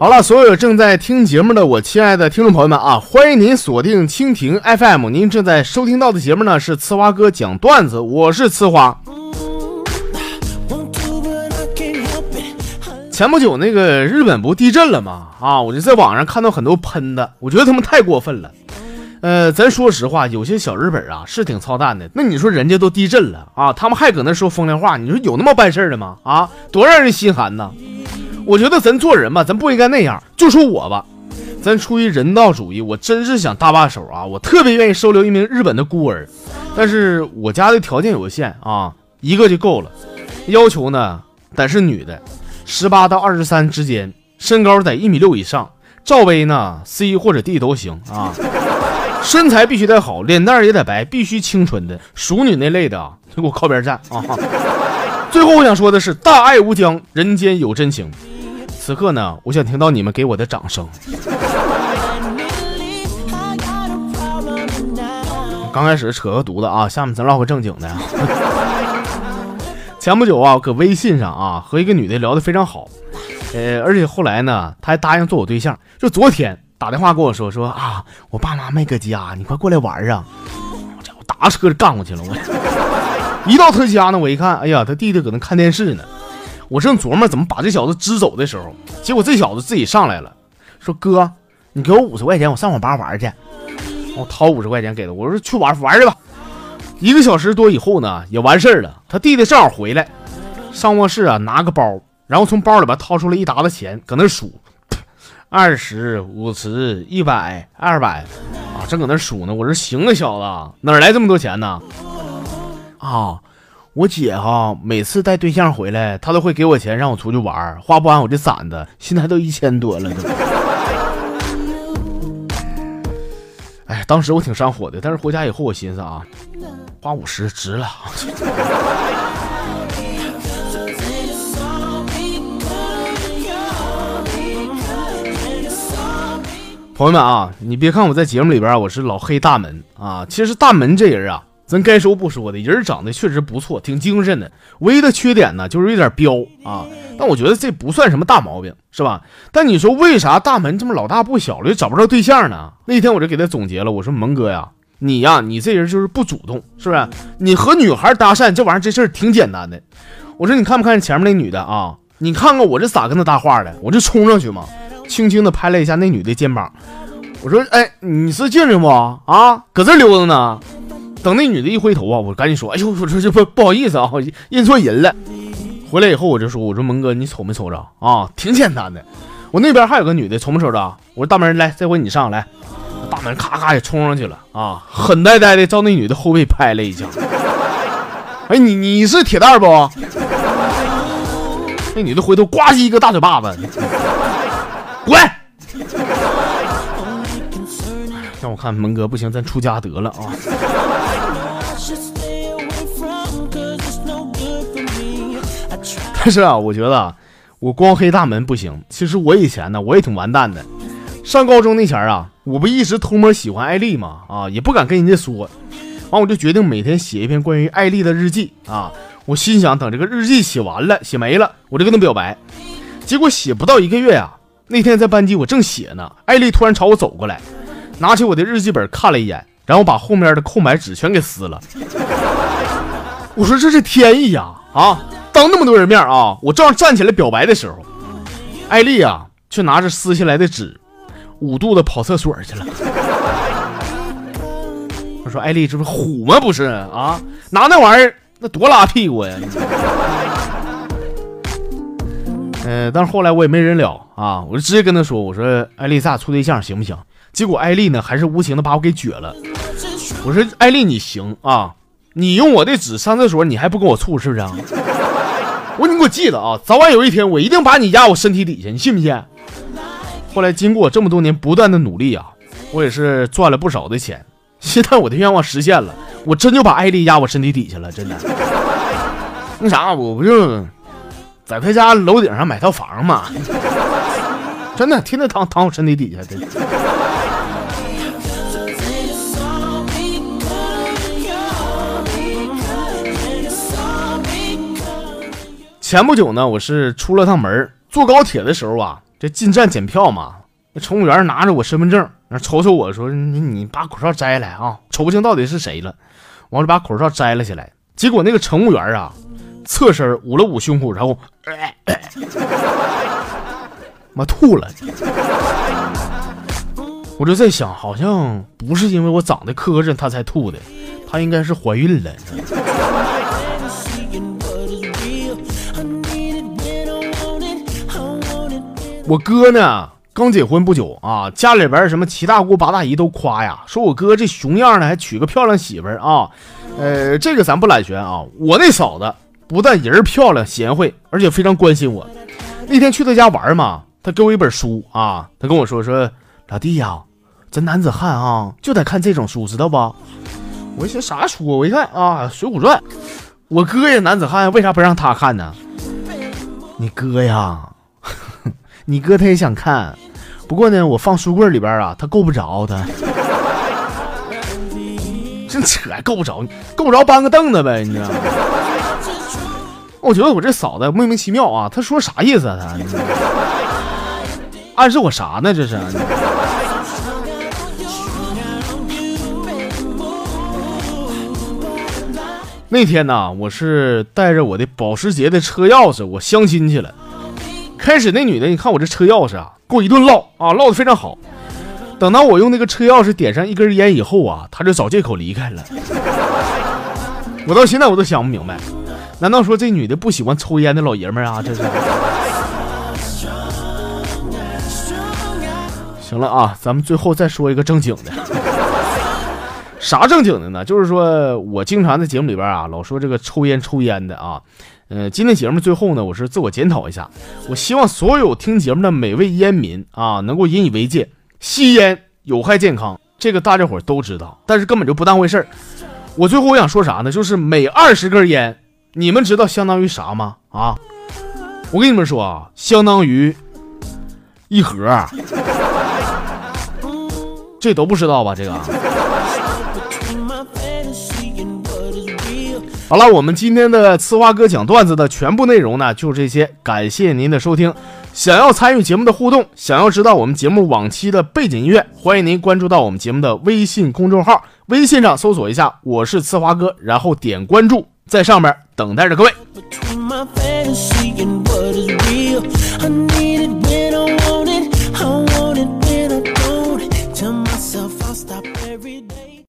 好了，所有正在听节目的我亲爱的听众朋友们啊，欢迎您锁定蜻蜓 FM。您正在收听到的节目呢是呲花哥讲段子，我是呲花。前不久那个日本不地震了吗？啊，我就在网上看到很多喷的，我觉得他们太过分了。呃，咱说实话，有些小日本啊是挺操蛋的。那你说人家都地震了啊，他们还搁那说风凉话，你说有那么办事的吗？啊，多让人心寒呐！我觉得咱做人吧，咱不应该那样。就说我吧，咱出于人道主义，我真是想搭把手啊！我特别愿意收留一名日本的孤儿，但是我家的条件有限啊，一个就够了。要求呢，得是女的，十八到二十三之间，身高在一米六以上，罩杯呢 C 或者 D 都行啊。身材必须得好，脸蛋也得白，必须清纯的，熟女那类的啊，就给我靠边站啊！最后我想说的是，大爱无疆，人间有真情。此刻呢，我想听到你们给我的掌声。刚开始扯个犊子啊，下面咱唠个正经的。前不久啊，搁微信上啊和一个女的聊得非常好，呃，而且后来呢，她还答应做我对象。就昨天打电话跟我说说啊，我爸妈没搁家，你快过来玩啊！我这我打车就干过去了，我一到她家呢，我一看，哎呀，她弟弟搁那看电视呢。我正琢磨怎么把这小子支走的时候，结果这小子自己上来了，说：“哥，你给我五十块钱，我上网吧玩去。”我掏五十块钱给他，我说：“去玩玩去吧。”一个小时多以后呢，也完事儿了。他弟弟正好回来，上卧室啊拿个包，然后从包里边掏出了一沓子钱，搁那数：二十五十、一百、二百啊，正搁那数呢。我说：“行啊，小子，哪来这么多钱呢？”啊。我姐哈，每次带对象回来，她都会给我钱让我出去玩，花不完我就攒的，现在都一千多了都。哎，当时我挺上火的，但是回家以后我寻思啊，花五十值了。朋友们啊，你别看我在节目里边我是老黑大门啊，其实大门这人啊。咱该说不说的，人长得确实不错，挺精神的。唯一的缺点呢，就是有点彪啊。但我觉得这不算什么大毛病，是吧？但你说为啥大门这么老大不小了，又找不着对象呢？那天我就给他总结了，我说蒙哥呀，你呀，你这人就是不主动，是不是？你和女孩搭讪这玩意儿，这事儿挺简单的。我说你看不看前面那女的啊？你看看我这咋跟她搭话的？我就冲上去嘛，轻轻的拍了一下那女的肩膀。我说，哎，你是进去不？啊，搁这溜达呢。等那女的一回头啊，我赶紧说：“哎呦，我说这不不好意思啊，认错人了。”回来以后我就说：“我说蒙哥，你瞅没瞅着啊？挺简单的。我那边还有个女的，瞅没瞅着？我说大门来，这回你上来。大门咔咔也冲上去了啊，狠呆呆的照那女的后背拍了一下。哎，你你是铁蛋不？那女的回头呱唧一个大嘴巴子，滚！让我看蒙哥不行，咱出家得了啊。但 是啊，我觉得我光黑大门不行。其实我以前呢，我也挺完蛋的。上高中那前儿啊，我不一直偷摸喜欢艾丽吗？啊，也不敢跟人家说。完，我就决定每天写一篇关于艾丽的日记啊。我心想，等这个日记写完了，写没了，我就跟她表白。结果写不到一个月啊，那天在班级我正写呢，艾丽突然朝我走过来，拿起我的日记本看了一眼，然后把后面的空白纸全给撕了。我说这是天意呀！啊。当那么多人面啊，我正要站起来表白的时候，艾丽啊，却拿着撕下来的纸，捂肚子跑厕所去了。我说：“艾丽，这不是虎吗？不是啊，拿那玩意儿那多拉屁股呀！”嗯，但是后来我也没忍了啊，我就直接跟他说：“我说，艾丽，咱俩处对象行不行？”结果艾丽呢，还是无情的把我给撅了。我说：“艾丽，你行啊，你用我的纸上厕所，你还不跟我处，是不是啊？”我说你给我记得啊，早晚有一天我一定把你压我身体底下，你信不信？后来经过我这么多年不断的努力啊，我也是赚了不少的钱。现在我的愿望实现了，我真就把艾丽压我身体底下了，真的。那啥，我不就在他家楼顶上买套房吗？真的，天天躺躺我身体底下，真的。前不久呢，我是出了趟门坐高铁的时候啊，这进站检票嘛，那乘务员拿着我身份证，那瞅瞅我说：“你你把口罩摘来啊，瞅不清到底是谁了。”完了把口罩摘了下来，结果那个乘务员啊，侧身捂了捂胸口，然后，妈吐了。我就在想，好像不是因为我长得磕碜他才吐的，他应该是怀孕了。我哥呢，刚结婚不久啊，家里边什么七大姑八大姨都夸呀，说我哥这熊样呢，还娶个漂亮媳妇儿啊。呃，这个咱不揽悬啊，我那嫂子不但人漂亮贤惠，而且非常关心我。那天去他家玩嘛，他给我一本书啊，他跟我说说，老弟呀。咱男子汉啊，就得看这种书，知道不？我一寻啥书？我一看啊，《水浒传》。我哥也男子汉，为啥不让他看呢？你哥呀，你哥他也想看，不过呢，我放书柜里边啊，他够不着他。真扯，够不着，够不着搬个凳子呗，你知道？我觉得我这嫂子莫名其妙啊，她说啥意思啊？她暗示我啥呢？这是。那天呢，我是带着我的保时捷的车钥匙，我相亲去了。开始那女的，你看我这车钥匙啊，给我一顿唠啊，唠的非常好。等到我用那个车钥匙点上一根烟以后啊，她就找借口离开了。我到现在我都想不明白，难道说这女的不喜欢抽烟的老爷们儿啊？这是。行了啊，咱们最后再说一个正经的。啥正经的呢？就是说我经常在节目里边啊，老说这个抽烟抽烟的啊。呃，今天节目最后呢，我是自我检讨一下。我希望所有听节目的每位烟民啊，能够引以为戒，吸烟有害健康，这个大家伙都知道，但是根本就不当回事儿。我最后我想说啥呢？就是每二十根烟，你们知道相当于啥吗？啊，我跟你们说啊，相当于一盒，这都不知道吧？这个。好了，我们今天的呲花哥讲段子的全部内容呢，就这些。感谢您的收听。想要参与节目的互动，想要知道我们节目往期的背景音乐，欢迎您关注到我们节目的微信公众号，微信上搜索一下“我是呲花哥”，然后点关注，在上面等待着各位。